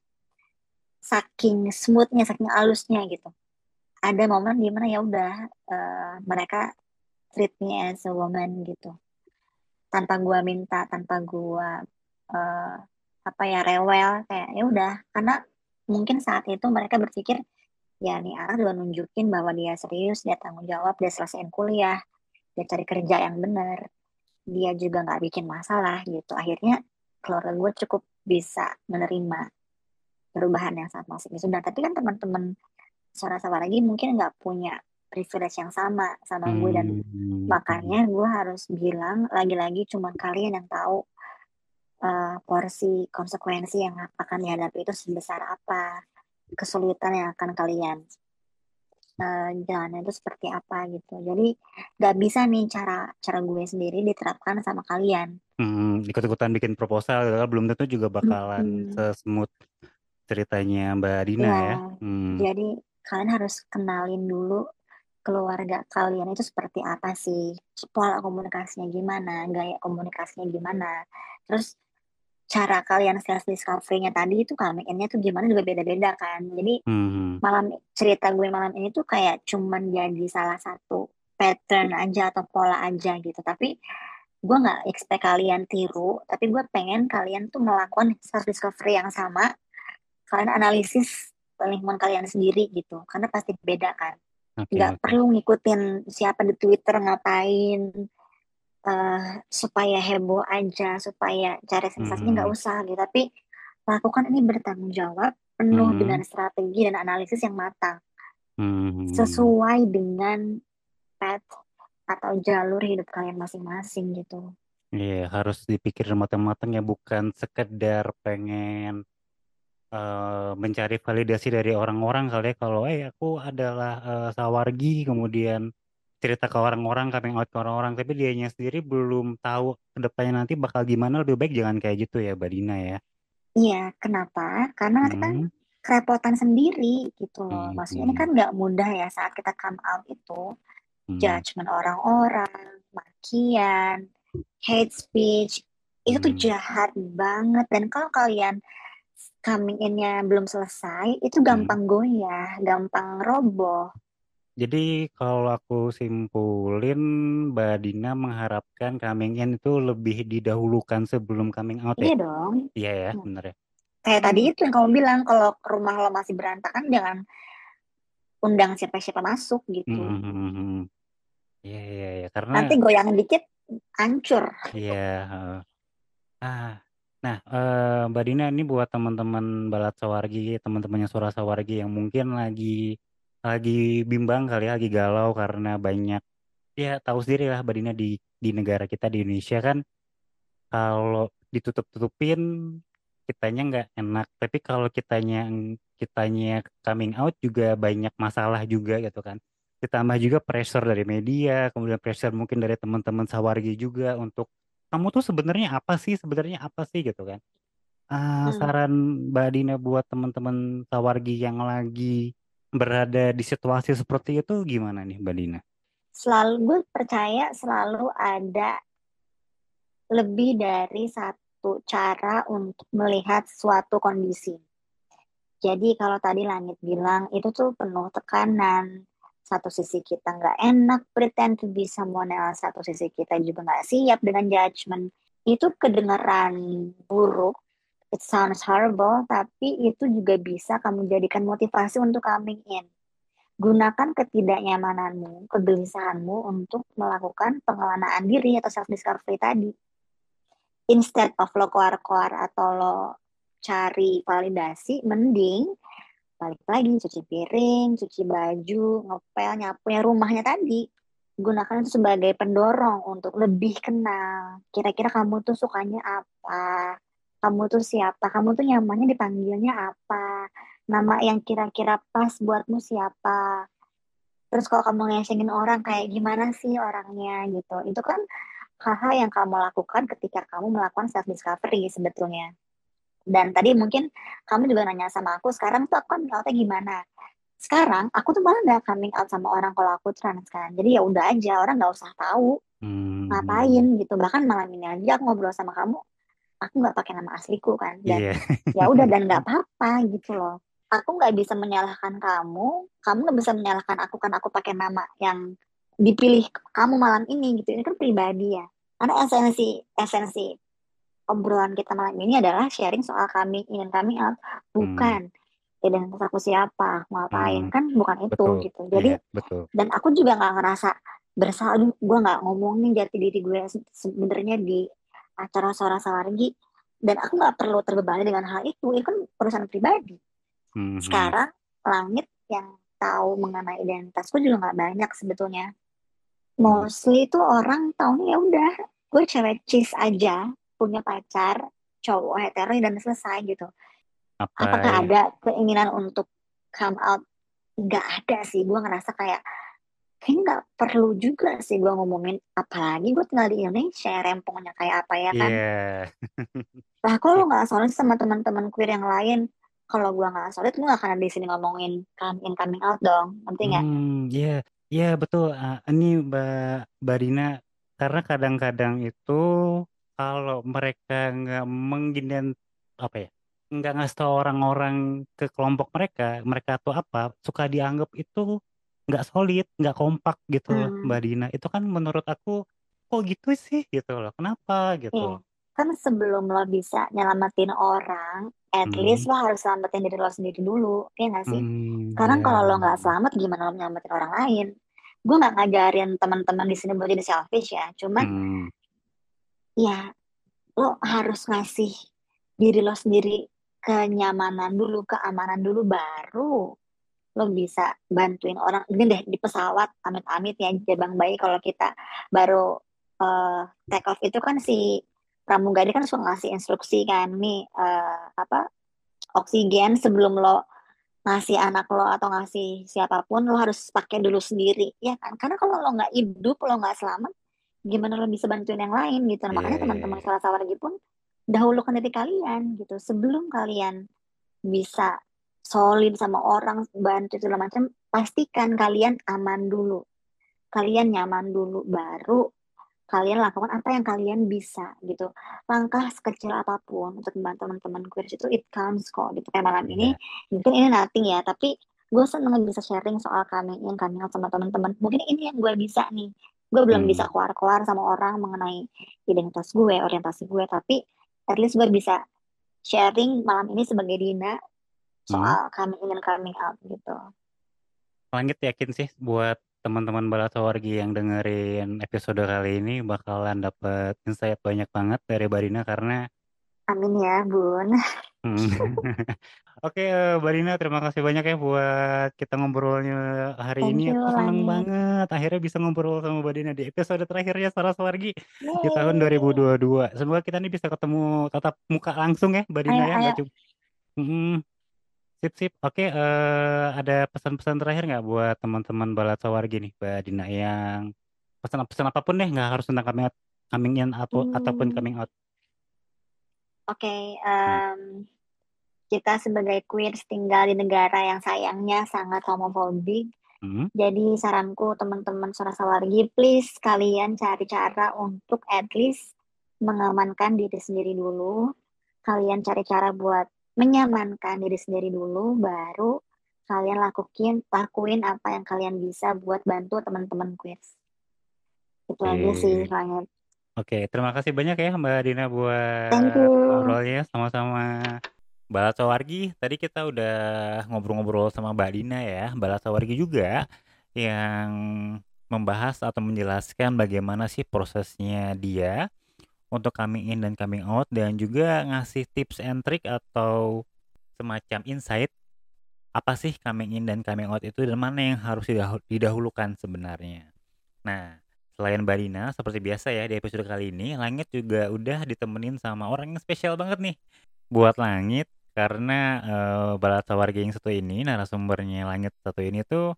saking smoothnya saking halusnya gitu. Ada momen di mana ya udah uh, mereka treat me as a woman gitu. Tanpa gue minta tanpa gue uh, apa ya rewel kayak ya udah. Karena mungkin saat itu mereka berpikir ya nih anak juga nunjukin bahwa dia serius dia tanggung jawab dia selesaiin kuliah dia cari kerja yang benar dia juga nggak bikin masalah gitu akhirnya keluarga gue cukup bisa menerima perubahan yang sangat masif itu dan tapi kan teman-teman suara lagi mungkin nggak punya privilege yang sama sama gue dan hmm. makanya gue harus bilang lagi-lagi cuma kalian yang tahu uh, porsi konsekuensi yang akan dihadapi itu sebesar apa kesulitan yang akan kalian uh, jalannya itu seperti apa gitu jadi nggak bisa nih cara cara gue sendiri diterapkan sama kalian
hmm, ikut-ikutan bikin proposal gitu kan, belum tentu juga bakalan hmm. ceritanya Mbak Dina ya, ya.
Hmm. jadi kalian harus kenalin dulu keluarga kalian itu seperti apa sih pola komunikasinya gimana gaya komunikasinya gimana terus cara kalian self discovery-nya tadi itu coming in-nya tuh gimana juga beda-beda kan jadi hmm. malam cerita gue malam ini tuh kayak cuman jadi salah satu pattern aja atau pola aja gitu tapi gue nggak expect kalian tiru tapi gue pengen kalian tuh melakukan self discovery yang sama kalian analisis lingkungan kalian sendiri gitu karena pasti beda kan okay, nggak okay. perlu ngikutin siapa di Twitter ngapain uh, supaya heboh aja supaya cari sensasinya nggak hmm. usah gitu tapi lakukan ini bertanggung jawab penuh hmm. dengan strategi dan analisis yang matang hmm. sesuai dengan path atau jalur hidup kalian masing-masing gitu.
Iya, yeah, harus dipikir matang-matang ya, bukan sekedar pengen uh, mencari validasi dari orang-orang kali ya kalau eh aku adalah uh, sawargi kemudian cerita ke orang-orang coming out ke orang-orang tapi dianya sendiri belum tahu ke depannya nanti bakal gimana lebih baik jangan kayak gitu ya Badina ya
Iya, kenapa? Karena nanti kan hmm. kerepotan sendiri gitu loh. Hmm. Maksudnya ini hmm. kan nggak mudah ya saat kita come out itu hmm. judgement orang-orang, makian, hate speech itu tuh hmm. jahat banget dan kalau kalian coming in-nya belum selesai, itu hmm. gampang goyah, gampang roboh.
Jadi kalau aku simpulin, Mbak Dina mengharapkan coming in itu lebih didahulukan sebelum coming out
ya? Iya dong.
Iya ya, hmm. bener ya.
Kayak tadi itu yang kamu bilang, kalau rumah lo masih berantakan, jangan undang siapa-siapa masuk gitu.
Hmm, hmm, hmm, hmm. Iya, iya, iya. Karena
Nanti goyang dikit, hancur.
Iya. ah, Nah, uh, Mbak Dina ini buat teman-teman Balat Sawargi, teman-temannya Suara Sawargi yang mungkin lagi lagi bimbang kali ya, lagi galau karena banyak ya tahu sendiri lah Mbak Dina di di negara kita di Indonesia kan. Kalau ditutup-tutupin kitanya nggak enak, tapi kalau kitanya kitanya coming out juga banyak masalah juga gitu kan. Ditambah juga pressure dari media, kemudian pressure mungkin dari teman-teman Sawargi juga untuk kamu tuh sebenarnya apa sih? Sebenarnya apa sih? gitu kan. Uh, hmm. saran Mbak Dina buat teman-teman tawargi yang lagi berada di situasi seperti itu gimana nih Mbak Dina?
Selalu gue percaya selalu ada lebih dari satu cara untuk melihat suatu kondisi. Jadi kalau tadi Langit bilang itu tuh penuh tekanan, satu sisi kita nggak enak pretend to be someone else satu sisi kita juga nggak siap dengan judgment itu kedengaran buruk it sounds horrible tapi itu juga bisa kamu jadikan motivasi untuk coming in gunakan ketidaknyamananmu kegelisahanmu untuk melakukan pengelolaan diri atau self discovery tadi instead of lo keluar-keluar atau lo cari validasi mending balik lagi cuci piring, cuci baju, ngepel, nyapu ya rumahnya tadi. Gunakan itu sebagai pendorong untuk lebih kenal. Kira-kira kamu tuh sukanya apa? Kamu tuh siapa? Kamu tuh nyamannya dipanggilnya apa? nama yang kira-kira pas buatmu siapa. Terus kalau kamu ngesengin orang kayak gimana sih orangnya gitu. Itu kan hal-hal yang kamu lakukan ketika kamu melakukan self discovery sebetulnya. Dan tadi mungkin kamu juga nanya sama aku, sekarang tuh aku kan outnya gimana? Sekarang aku tuh malah gak coming out sama orang kalau aku trans kan. Jadi ya udah aja, orang nggak usah tahu
Hmm.
ngapain gitu. Bahkan malam ini aja aku ngobrol sama kamu, aku nggak pakai nama asliku kan. Dan
Iya.
ya udah dan nggak apa-apa gitu loh. Aku nggak bisa menyalahkan kamu, kamu nggak bisa menyalahkan aku kan aku pakai nama yang dipilih kamu malam ini gitu. Ini kan pribadi ya. Karena esensi esensi obrolan kita malam ini adalah sharing soal kami ingin coming out, bukan identitas aku siapa, mau ngapain
Hmm.
kan bukan itu
Betul.
gitu. Jadi
Iya, betul.
dan aku juga nggak ngerasa bersalah, gue nggak ngomongin jati diri gue se- sebenarnya di acara suara sawargi dan aku nggak perlu terbebani dengan hal itu, itu kan perusahaan pribadi.
Mhm.
Sekarang langit yang tahu mengenai identitasku juga nggak banyak sebetulnya. Mostly itu orang tahunya ya udah gue cewek cis aja punya pacar cowok hetero dan selesai gitu.
Apa
Apakah ada keinginan untuk come out? Nggak ada sih. Gue ngerasa kayak kayaknya nggak perlu juga sih gue ngomongin. Apalagi gue tinggal di Indonesia, rempongnya kayak apa ya kan?
Iya.
Lah kalau nggak solid sama teman-teman queer yang lain, kalau gue nggak solid, lu nggak akan ada di sini ngomongin coming coming out dong, ngerti nggak?
Hmm, iya, iya betul. Ah, ini Mbak Barina, karena kadang-kadang itu kalau mereka nggak mengident apa ya, nggak ngasih tahu orang-orang ke kelompok mereka, mereka tuh apa, suka dianggap itu nggak solid, nggak kompak gitu loh,
Hmm.
Mbak Dina. Itu kan menurut aku, kok gitu sih gitu loh, kenapa
Iya,
gitu?
kan sebelum lo bisa nyelamatin orang, at
Hmm,
least lo harus selamatin diri lo sendiri dulu, ya nggak sih?
hmm,
Sekarang
ya,
kalau lo nggak selamat, gimana lo nyelamatin orang lain? Gue nggak ngajarin teman-teman di sini buat jadi selfish ya, cuman
hmm,
ya lo harus ngasih diri lo sendiri kenyamanan dulu, keamanan dulu, baru lo bisa bantuin orang. Gini deh, di pesawat, amit-amit ya, jabang bayi kalau kita baru eh, take off itu kan si pramugari kan suka ngasih instruksi kan, nih eh, apa oksigen sebelum lo ngasih anak lo atau ngasih siapa pun lo harus pakai dulu sendiri ya kan karena kalau lo nggak hidup lo nggak selamat gimana lo bisa bantuin yang lain gitu nah,
iya,
makanya
iya,
teman-teman
iya.
salah sawargi pun dahulukan dari kalian gitu sebelum kalian bisa solid sama orang bantu segala macam pastikan kalian aman dulu. Kalian nyaman dulu baru kalian lakukan apa yang kalian bisa gitu. Langkah sekecil apa pun untuk membantu teman-teman queer itu it counts kok gitu. Kayak malam ini
Iya,
mungkin ini nothing ya tapi gue seneng bisa sharing soal in coming out sama teman-teman. Mungkin ini yang gue bisa nih. Gue belum
hmm,
bisa keluar-keluar sama orang mengenai identitas gue orientasi gue tapi at least gue bisa sharing malam ini sebagai Dina. Soal coming in dan coming out gitu
Langit yakin sih buat teman-teman Balatowargi yang dengerin episode kali ini bakalan dapet insight banyak banget dari Barina karena
amin ya bun
Hmm. Oke, eh, Barina, terima kasih banyak ya buat kita ngobrolnya hari
thank
ini.
you
Aku seneng
Langit
banget akhirnya bisa ngobrol sama Barina di episode terakhirnya Saras Wargi di tahun
Yeay.
2022. Semoga kita nih bisa ketemu tatap muka langsung ya, Barina
ayo
ya,
ayo
cuma. Hmm, sip sip. Oke, eh, ada pesan-pesan terakhir nggak buat teman-teman Balat Sawargi nih, Mbak Dina yang pesan-pesan apa pun deh, nggak harus tentang coming out, coming in atau ataupun
Hmm.
coming out.
Oke,
Hmm.
em, kita sebagai queer tinggal di negara yang sayangnya sangat homofobik.
Hmm.
Jadi saranku teman-teman Suara Sawargi, please kalian cari cara untuk at least mengamankan diri sendiri dulu. Kalian cari cara buat menyamankan diri sendiri dulu, baru kalian lakuin lakuin apa yang kalian bisa buat bantu teman-teman queer. Itu aja sih,
Oke.
Langit.
Oke, terima kasih banyak ya Mbak Dina buat ngobrolnya sama-sama. Mbak Sawargi, tadi kita udah ngobrol-ngobrol sama Mbak Dina ya. Mbak Sawargi juga yang membahas atau menjelaskan bagaimana sih prosesnya dia untuk coming in dan coming out dan juga ngasih tips and trick atau semacam insight apa sih coming in dan coming out itu dan mana yang harus didahu- didahulukan sebenarnya. Nah, selain Mbak Dina, seperti biasa ya di episode kali ini, Langit juga udah ditemenin sama orang yang spesial banget nih. Buat Langit, karena uh, Balata Warga yang satu ini, narasumbernya Langit satu ini tuh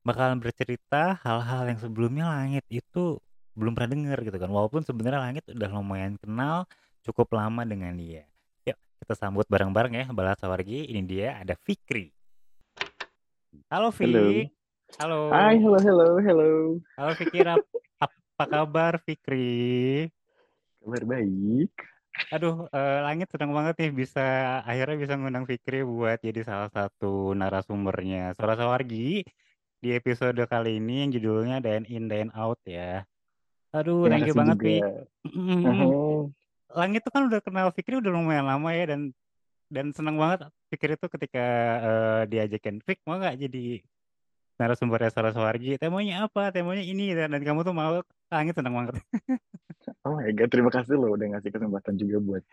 bakalan bercerita hal-hal yang sebelumnya Langit itu belum pernah dengar gitu kan. Walaupun sebenarnya Langit udah lumayan kenal cukup lama dengan dia. Yuk kita sambut bareng-bareng ya Balata Wargi. Ini dia ada Fikri. Halo Fik.
Halo. Hai, halo, halo, halo.
Halo Fikri, apa kabar Fikri?
Kabar baik.
Aduh, uh, Langit senang banget nih bisa akhirnya bisa ngundang Fikri buat jadi salah satu narasumbernya Suara Sawargi di episode kali ini yang judulnya Dine In Dine Out ya. Aduh, Terima thank you banget Fik. Langit tuh kan udah kenal Fikri udah lumayan lama ya dan dan senang banget Fikri itu ketika uh, diajakin Fik mau nggak jadi narasumbernya Suara Sawargi temanya apa? Temanya ini dan, dan kamu tuh mau Langit senang banget.
Oh my god, terima kasih loh udah ngasih kesempatan juga buat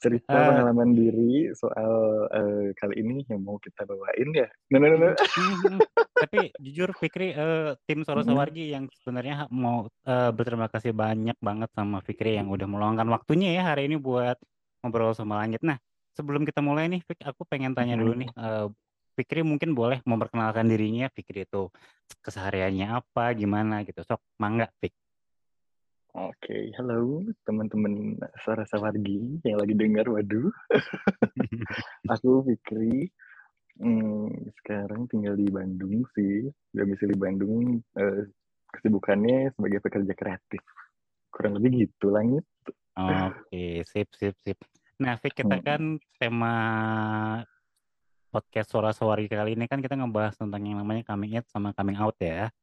cerita uh, pengalaman diri soal uh, kali ini yang mau kita bawain ya. No, no, no, no.
Tapi jujur Fikri, uh, tim Soro Sawargi yang sebenarnya mau uh, berterima kasih banyak banget sama Fikri yang udah meluangkan waktunya ya hari ini buat ngobrol sama Langit. Nah, sebelum kita mulai nih, Fik, aku pengen tanya dulu nih. Uh, Fikri mungkin boleh memperkenalkan dirinya, Fikri itu kesehariannya apa, gimana gitu. Sok, mangga, Fik.
Oke, halo teman-teman suara sawargi yang lagi dengar, waduh. aku Fikri, hmm, sekarang tinggal di Bandung sih, domisili Bandung, eh, kesibukannya sebagai pekerja kreatif. Kurang lebih gitu langit.
Oke, sip, sip, sip. Nah, Fik, kita hmm. kan tema podcast suara sawargi kali ini kan kita ngebahas tentang yang namanya coming out sama coming out ya.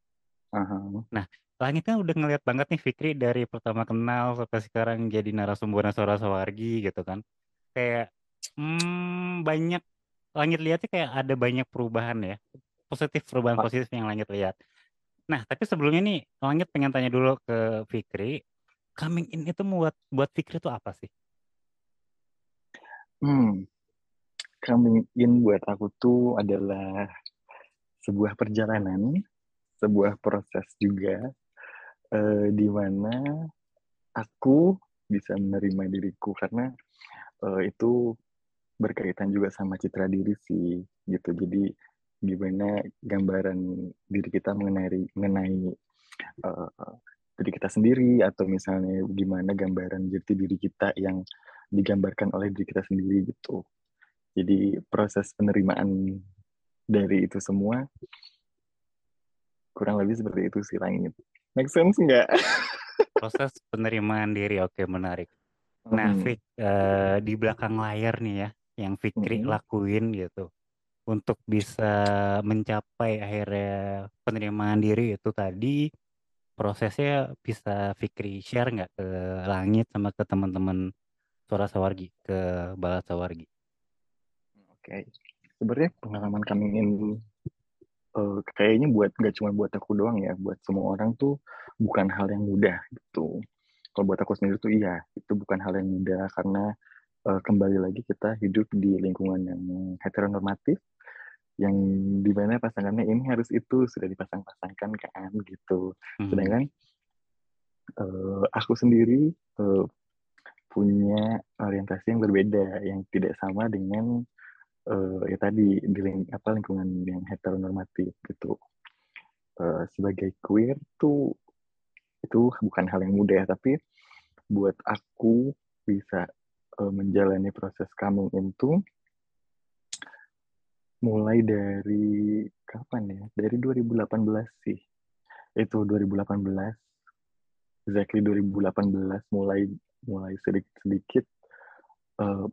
Uh -huh. Nah, Langit kan udah ngeliat banget nih Fikri dari pertama kenal sampai sekarang jadi narasumber suara sawargi gitu kan. Kayak hmm, banyak Langit lihatnya kayak ada banyak perubahan ya. Positif perubahan positif yang Langit lihat. Nah, tapi sebelumnya nih Langit pengen tanya dulu ke Fikri, coming in itu buat buat Fikri itu apa sih?
Hmm, coming in buat aku tuh adalah sebuah perjalanan, sebuah proses juga uh, di mana aku bisa menerima diriku. Karena uh, itu berkaitan juga sama citra diri sih gitu. Jadi gimana gambaran diri kita mengenai mengenai uh, diri kita sendiri atau misalnya gimana gambaran jati diri kita yang digambarkan oleh diri kita sendiri gitu. Jadi proses penerimaan dari itu semua kurang lebih seperti itu sih langit Make sense nggak?
Proses penerimaan diri, oke menarik. Nah, hmm. Fik, uh, di belakang layar nih ya, yang Fikri hmm. lakuin gitu, untuk bisa mencapai akhirnya penerimaan diri itu tadi, prosesnya bisa Fikri share nggak ke langit sama ke teman-teman suara sawargi, ke balat sawargi?
Oke, okay. sebenarnya pengalaman kami ingin uh, kayaknya buat gak cuma buat aku doang ya, buat semua orang tuh bukan hal yang mudah gitu. Kalau buat aku sendiri tuh iya, itu bukan hal yang mudah karena uh, kembali lagi kita hidup di lingkungan yang heteronormatif yang di mana pasangannya ini harus itu sudah dipasang-pasangkan kan gitu. Hmm. Sedangkan uh, aku sendiri uh, punya orientasi yang berbeda yang tidak sama dengan uh, ya tadi di ling apa lingkungan yang heteronormatif gitu. Uh, sebagai queer tuh itu bukan hal yang mudah tapi buat aku bisa uh, menjalani proses coming into mulai dari kapan ya? Dari 2018 sih. Itu 2018 exactly 2018 mulai mulai sedikit sedikit uh,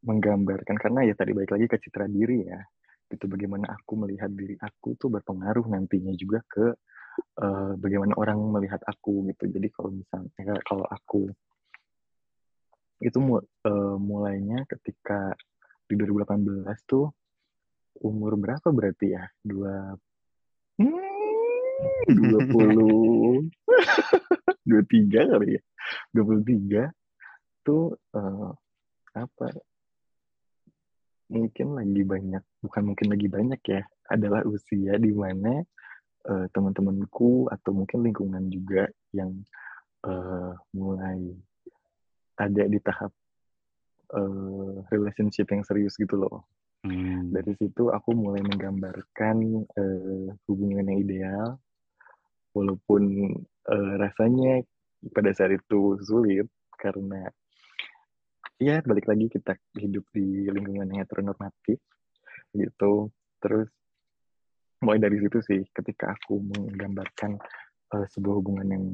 menggambarkan karena ya tadi baik lagi ke citra diri ya itu bagaimana aku melihat diri aku tuh berpengaruh nantinya juga ke uh, bagaimana orang melihat aku gitu. Jadi kalau misalnya kalau aku itu uh, mulainya ketika di 2018 tuh umur berapa berarti ya? Dua hmm, dua puluh dua tiga kali ya? dua puluh tiga tuh uh, apa mungkin lagi banyak, bukan mungkin lagi banyak ya, adalah usia di mana uh, teman-temanku atau mungkin lingkungan juga yang uh, mulai ada di tahap eh, relationship yang serius gitu loh.
Hmm.
Dari situ aku mulai menggambarkan eh, hubungan yang ideal, walaupun eh, rasanya pada saat itu sulit karena ya balik lagi kita hidup di lingkungan yang heteronormatif gitu. Terus mulai dari situ sih ketika aku menggambarkan eh, sebuah hubungan yang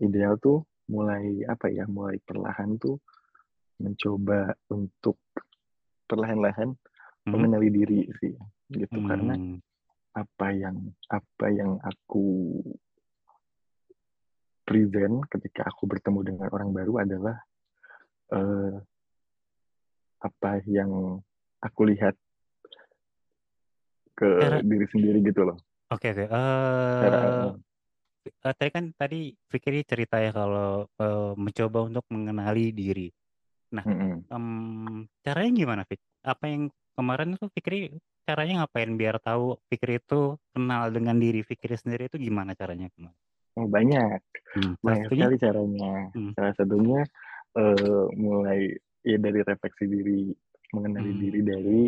ideal tuh mulai apa ya mulai perlahan tuh mencoba untuk perlahan-lahan
Hmm.
mengenali diri sih gitu karena
Hmm.
apa yang apa yang aku present ketika aku bertemu dengan orang baru adalah eh, apa yang aku lihat ke
Cara-
diri sendiri gitu loh
Oke oke.
cara
Eh, eh, tadi kan tadi Fikri cerita ya kalau eh, mencoba untuk mengenali diri.
Mm-mm.
Em, caranya gimana, Fik? Apa yang kemarin tuh Fikri caranya ngapain biar tahu Fikri itu kenal dengan diri Fikri sendiri itu gimana caranya kemarin?
Oh, banyak
Hmm,
banyak
satunya?
sekali caranya
Hmm.
salah satunya eh, mulai ya dari refleksi diri mengenali
Hmm.
diri dari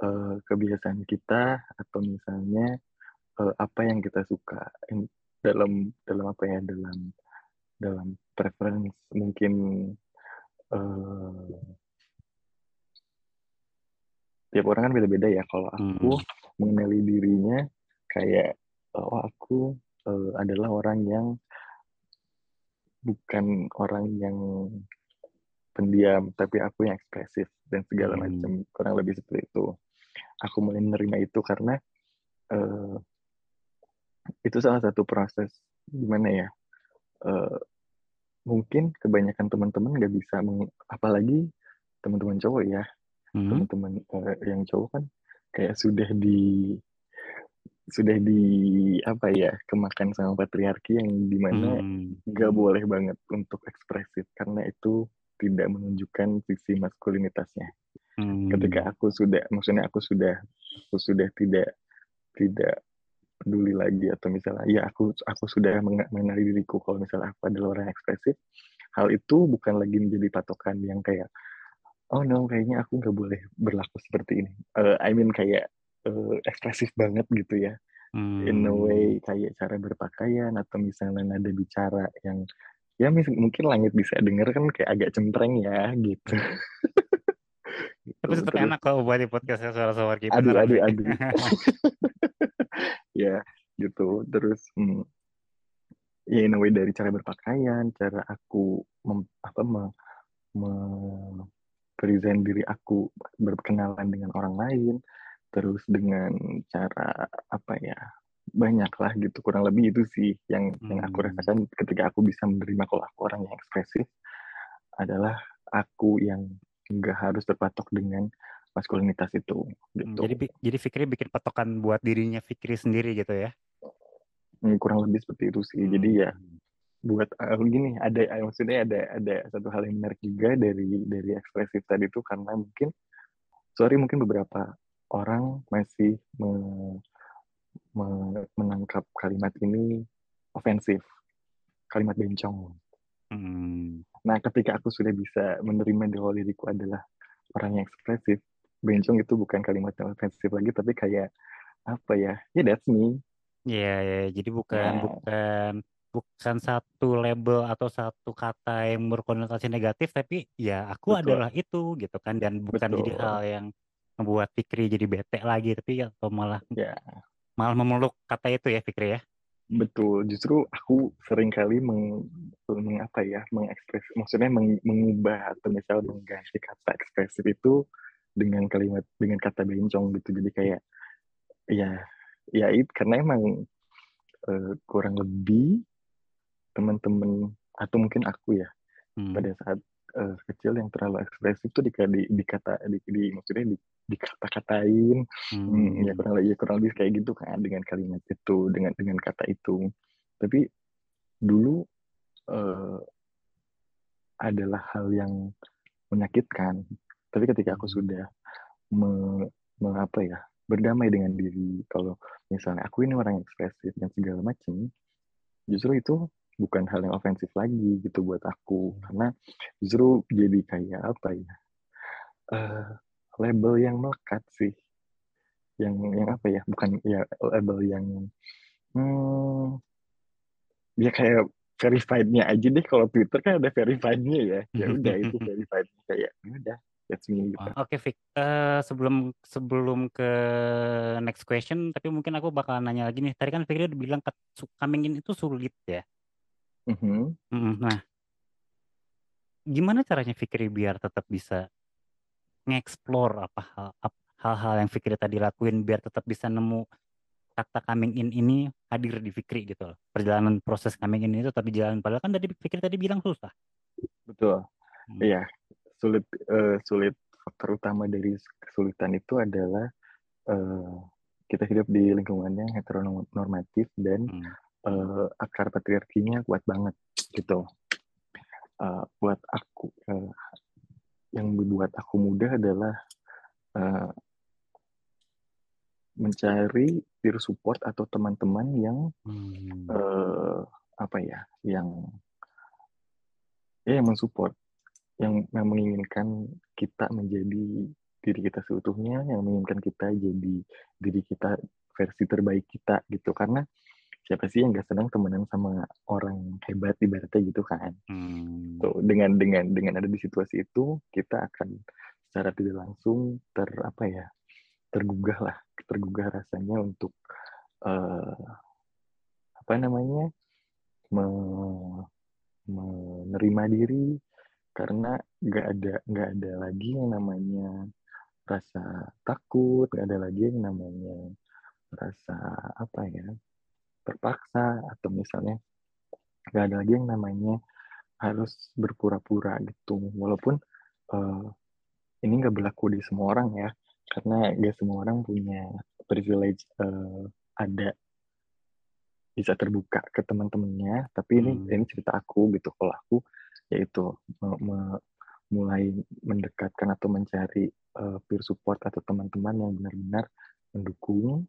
eh, kebiasaan kita atau misalnya eh, apa yang kita suka In- dalam dalam apa ya dalam dalam preference mungkin eh, tiap orang kan beda-beda ya kalau aku
Hmm.
mengenali dirinya kayak oh aku eh, adalah orang yang bukan orang yang pendiam tapi aku yang ekspresif dan segala
Hmm.
macam kurang lebih seperti itu aku mulai menerima itu karena eh, itu salah satu proses gimana ya eh, mungkin kebanyakan teman-teman nggak bisa meng- apalagi teman-teman cowok ya
Hmm.
teman-teman eh, yang cowok kan kayak sudah di sudah di apa ya kemakan sama patriarki yang di mana
Hmm.
nggak boleh banget untuk ekspresif karena itu tidak menunjukkan sisi maskulinitasnya
Hmm.
ketika aku sudah maksudnya aku sudah aku sudah tidak tidak peduli lagi atau misalnya ya aku aku sudah meng- mengenali diriku kalau misalnya aku adalah orang ekspresif hal itu bukan lagi menjadi patokan yang kayak oh no kayaknya aku nggak boleh berlaku seperti ini Eh, I mean kayak eh, ekspresif banget gitu ya in a
Hmm.
way kayak cara berpakaian atau misalnya nada bicara yang ya mis- mungkin langit bisa denger kan kayak agak cempreng ya gitu.
Tapi tetap
Terus-
enak kalau buat di podcastnya suara suara kita
aduh aduh aduh. Ya gitu. Terus hmm, ya in a way dari cara berpakaian cara aku mem, apa me, me- present diri aku berkenalan dengan orang lain terus dengan cara apa ya banyak lah gitu kurang lebih itu sih yang yang aku
Hmm.
rasakan ketika aku bisa menerima kalau aku orang yang ekspresif adalah aku yang nggak harus terpatok dengan maskulinitas itu
Hmm,
gitu
Jadi jadi Fikri bikin patokan buat dirinya Fikri sendiri gitu ya.
Hmm, kurang lebih seperti itu sih jadi ya
Hmm.
buat eh, gini ada eh, maksudnya ada ada satu hal yang menarik juga dari dari ekspresif tadi itu karena mungkin sorry mungkin beberapa orang masih me- menangkap kalimat ini ofensif kalimat bencong
Hmm.
nah ketika aku sudah bisa menerima bahwa diriku adalah orang yang ekspresif bencong itu bukan kalimat yang ofensif lagi tapi kayak apa ya ya that's me
Iya, ya, jadi bukan
Nah.
bukan bukan satu label atau satu kata yang berkonotasi negatif, tapi ya aku
Betul.
adalah itu gitu kan, dan bukan jadi
Betul.
hal yang membuat Fikri jadi bete lagi, tapi ya atau malah
ya
malah memeluk kata itu ya Fikri ya.
Betul, justru aku sering kali meng, meng- apa ya, mengekspres, maksudnya meng- mengubah atau misal mengganti kata ekspresif itu dengan kalimat dengan kata bencong gitu. Jadi kayak ya ya itu karena emang eh, kurang lebih teman-teman atau mungkin aku ya
Hmm.
pada saat eh, kecil yang terlalu ekspresif itu di, di, dikata di, di maksudnya di, dikata-katain.
Hmm.
Hmm, ya kurang lebih kurang lebih kayak gitu kan dengan kalimat itu dengan dengan kata itu. Tapi dulu eh, adalah hal yang menyakitkan. Tapi ketika aku sudah me, me- apa ya berdamai dengan diri kalau misalnya aku ini orang yang ekspresif dan segala macam justru itu bukan hal yang ofensif lagi gitu buat aku karena justru jadi kayak apa ya eh, label yang melekat sih yang yang apa ya bukan ya label yang hmm, ya kayak verified-nya aja deh kalau Twitter kan ada verified-nya ya ya udah itu verified kayak ya udah that's me gitu
Oke, Vic. Eh, sebelum sebelum ke next question, tapi mungkin aku bakal nanya lagi nih. Tadi kan Fikri udah bilang coming in itu sulit ya.
Mhm.
Mm-mm. Nah, gimana caranya Fikri biar tetap bisa nge-explore apa hal ap- hal-hal yang Fikri tadi lakuin biar tetap bisa nemu kata coming in ini hadir di Fikri gitu loh. Perjalanan proses coming in itu tapi jalan padahal kan tadi Fikri tadi bilang susah.
betul
Hmm.
Iya, sulit eh, sulit faktor utama dari kesulitan itu adalah eh, kita hidup di lingkungan yang heteronormatif dan
Hmm.
Eh, akar patriarkinya kuat banget gitu. Eh, buat aku eh, yang membuat aku mudah adalah eh, mencari peer support atau teman-teman yang
Hmm.
eh, apa ya, yang ya yang mensupport, yang, yang menginginkan kita menjadi diri kita seutuhnya, yang menginginkan kita jadi diri kita versi terbaik kita gitu. Karena siapa sih yang gak senang temenan sama orang hebat ibaratnya gitu kan.
Hmm.
Tuh, dengan dengan dengan ada di situasi itu kita akan secara tidak langsung ter apa ya tergugah lah tergugah rasanya untuk eh, apa namanya me- menerima diri karena nggak ada nggak ada lagi yang namanya rasa takut nggak ada lagi yang namanya rasa apa ya terpaksa atau misalnya nggak ada lagi yang namanya harus berpura-pura gitu. Walaupun eh, ini nggak berlaku di semua orang ya karena nggak semua orang punya privilege eh, ada bisa terbuka ke teman-temannya. Tapi ini
Hmm.
ini cerita aku gitu. Kalau aku yaitu me- me- mulai mendekatkan atau mencari eh, peer support atau teman-teman yang benar-benar mendukung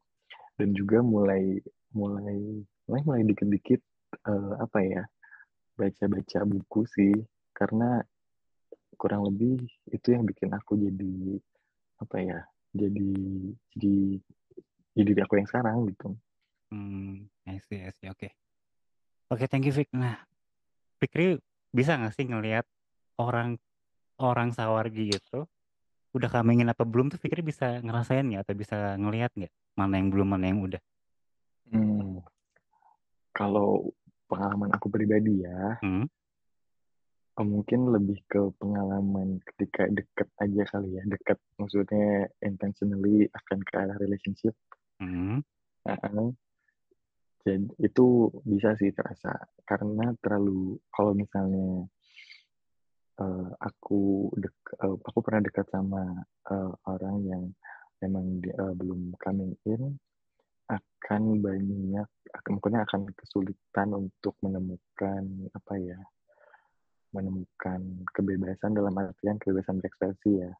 dan juga mulai mulai mulai mulai dikit-dikit eh, apa ya baca-baca buku sih karena kurang lebih itu yang bikin aku jadi apa ya jadi jadi jadi aku yang sekarang gitu
Hmm, I see, I see. Oke. Oke, thank you, Vic. Nah, Fikri bisa nggak sih ngelihat orang orang sawargi gitu udah kamingin apa belum tuh Fikri bisa ngerasain nggak atau bisa ngelihat nggak mana yang belum mana yang udah?
Hmm, kalau pengalaman aku pribadi ya
Hmm.
mungkin lebih ke pengalaman ketika deket aja kali ya deket maksudnya intentionally akan ke arah relationship
Hmm.
Heeh. jadi itu bisa sih terasa karena terlalu kalau misalnya eh, aku dek, eh, aku pernah dekat sama eh, orang yang memang di- eh, belum coming in akan banyak akan mungkin akan kesulitan untuk menemukan apa ya menemukan kebebasan dalam artian kebebasan berekspresi ya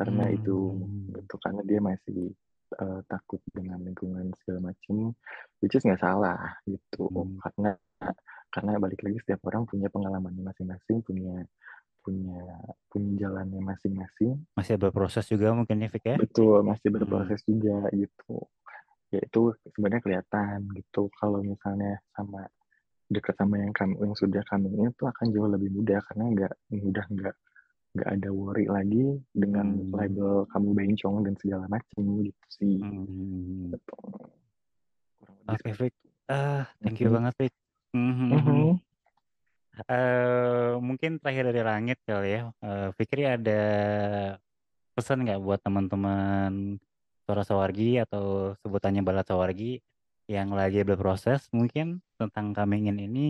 karena itu
Hmm.
gitu karena dia masih eh, takut dengan lingkungan segala macam which is nggak salah gitu
Hmm.
karena karena balik lagi setiap orang punya pengalamannya masing-masing punya punya punya jalannya masing-masing
Masih berproses juga mungkin ya, ya?
betul masih
Hmm.
berproses juga gitu ya itu sebenarnya kelihatan gitu kalau misalnya sama dekat sama yang kamu yang sudah kami ini tuh akan jauh lebih mudah karena nggak mudah nggak nggak ada worry lagi dengan
Hmm.
label kamu bencong dan segala macam gitu sih
Hmm.
Gitu.
Oke,
seperti
Vic. Ah, thank you
Mhm.
banget, Vic. Mhm.
Mhm.
Eh, mungkin terakhir dari langit kali ya. Eh, Fikri ada pesan nggak buat teman-teman Suara Sawargi atau sebutannya Balat Sawargi yang lagi berproses mungkin tentang coming in ini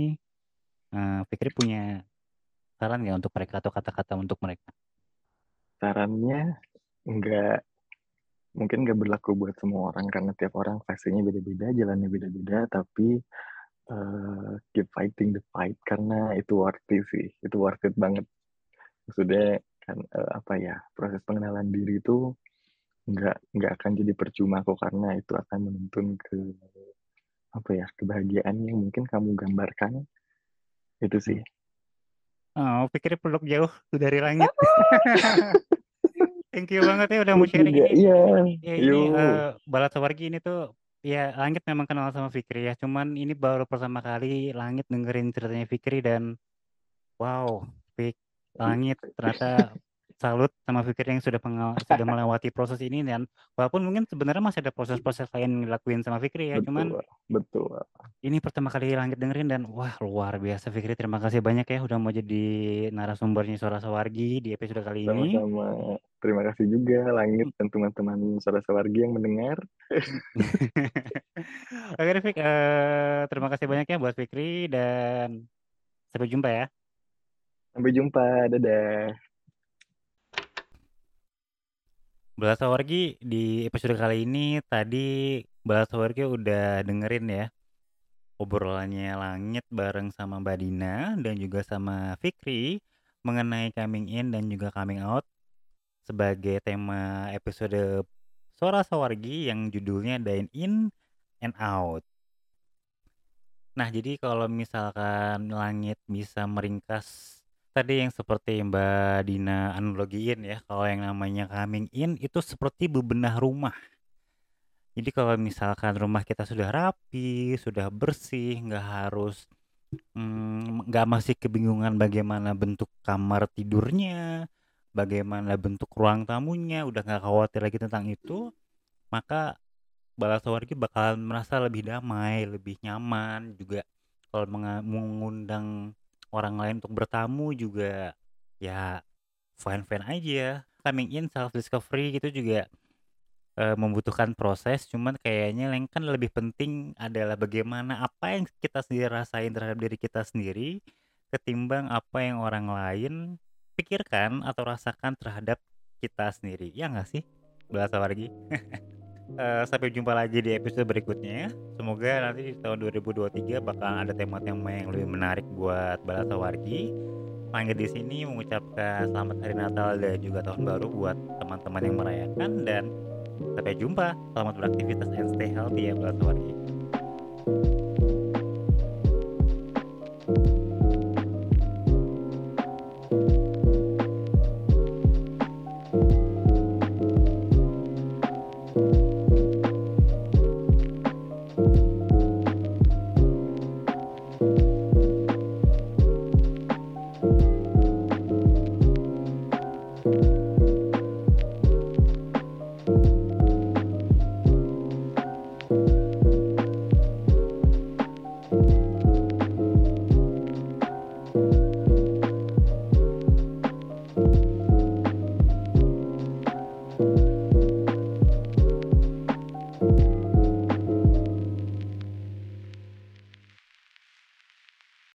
eh, Fikri punya saran nggak untuk mereka atau kata-kata untuk mereka?
sarannya nggak mungkin nggak berlaku buat semua orang karena tiap orang fasenya beda-beda jalannya beda-beda tapi eh, keep fighting the fight karena itu worth it sih itu worth it banget. Maksudnya kan eh, apa ya proses pengenalan diri itu nggak nggak akan jadi percuma kok karena itu akan menuntun ke apa ya kebahagiaan yang mungkin kamu gambarkan. Itu sih
Oh, Fikri peluk jauh dari langit. Thank you banget ya udah mau sharing
juga,
ini.
iya.
Ya ini
Yuk.
eh, Balat Sawargi ini tuh ya Langit memang kenal sama Fikri ya. Cuman ini baru pertama kali Langit dengerin ceritanya Fikri dan wow, Fik, Langit ternyata salut sama Fikri yang sudah pengal- sudah melewati proses ini dan walaupun mungkin sebenarnya masih ada proses-proses lain yang dilakuin sama Fikri ya. Cuman
betul, betul.
ini pertama kali Langit dengerin dan wah luar biasa Fikri. Terima kasih banyak ya udah mau jadi narasumbernya Suara Sawargi di episode kali ini.
Sama-sama. Terima kasih juga Langit dan teman-teman Suara Sawargi yang mendengar.
Oke Fik. Eh, terima kasih banyak ya buat Fikri dan sampai jumpa ya.
Sampai jumpa. Dadah.
Balasawargi di episode kali ini tadi Balasawargi udah dengerin ya obrolannya Langit bareng sama Mbak Dina dan juga sama Fikri mengenai coming in dan juga coming out sebagai tema episode Suara Sawargi yang judulnya Dine In and Out. Nah, jadi kalau misalkan Langit bisa meringkas tadi yang seperti Mbak Dina analogiin ya, kalau yang namanya coming in itu seperti bebenah rumah. Jadi kalau misalkan rumah kita sudah rapi, sudah bersih, nggak harus mm, nggak masih kebingungan bagaimana bentuk kamar tidurnya, bagaimana bentuk ruang tamunya, udah nggak khawatir lagi tentang itu, maka Balasawargi bakalan merasa lebih damai, lebih nyaman juga kalau mengundang orang lain untuk bertamu juga ya fine-fine aja. Coming in self discovery gitu juga eh, membutuhkan proses, cuman kayaknya yang kan lebih penting adalah bagaimana apa yang kita sendiri rasain terhadap diri kita sendiri ketimbang apa yang orang lain pikirkan atau rasakan terhadap kita sendiri. Ya nggak sih? Balasawargi. Eh, sampai jumpa lagi di episode berikutnya. Semoga nanti di tahun 2023 bakal ada tema-tema yang lebih menarik buat Balasa Wargi. Langit di sini mengucapkan selamat hari Natal dan juga tahun baru buat teman-teman yang merayakan dan sampai jumpa. Selamat beraktivitas and stay healthy ya Balasa Wargi.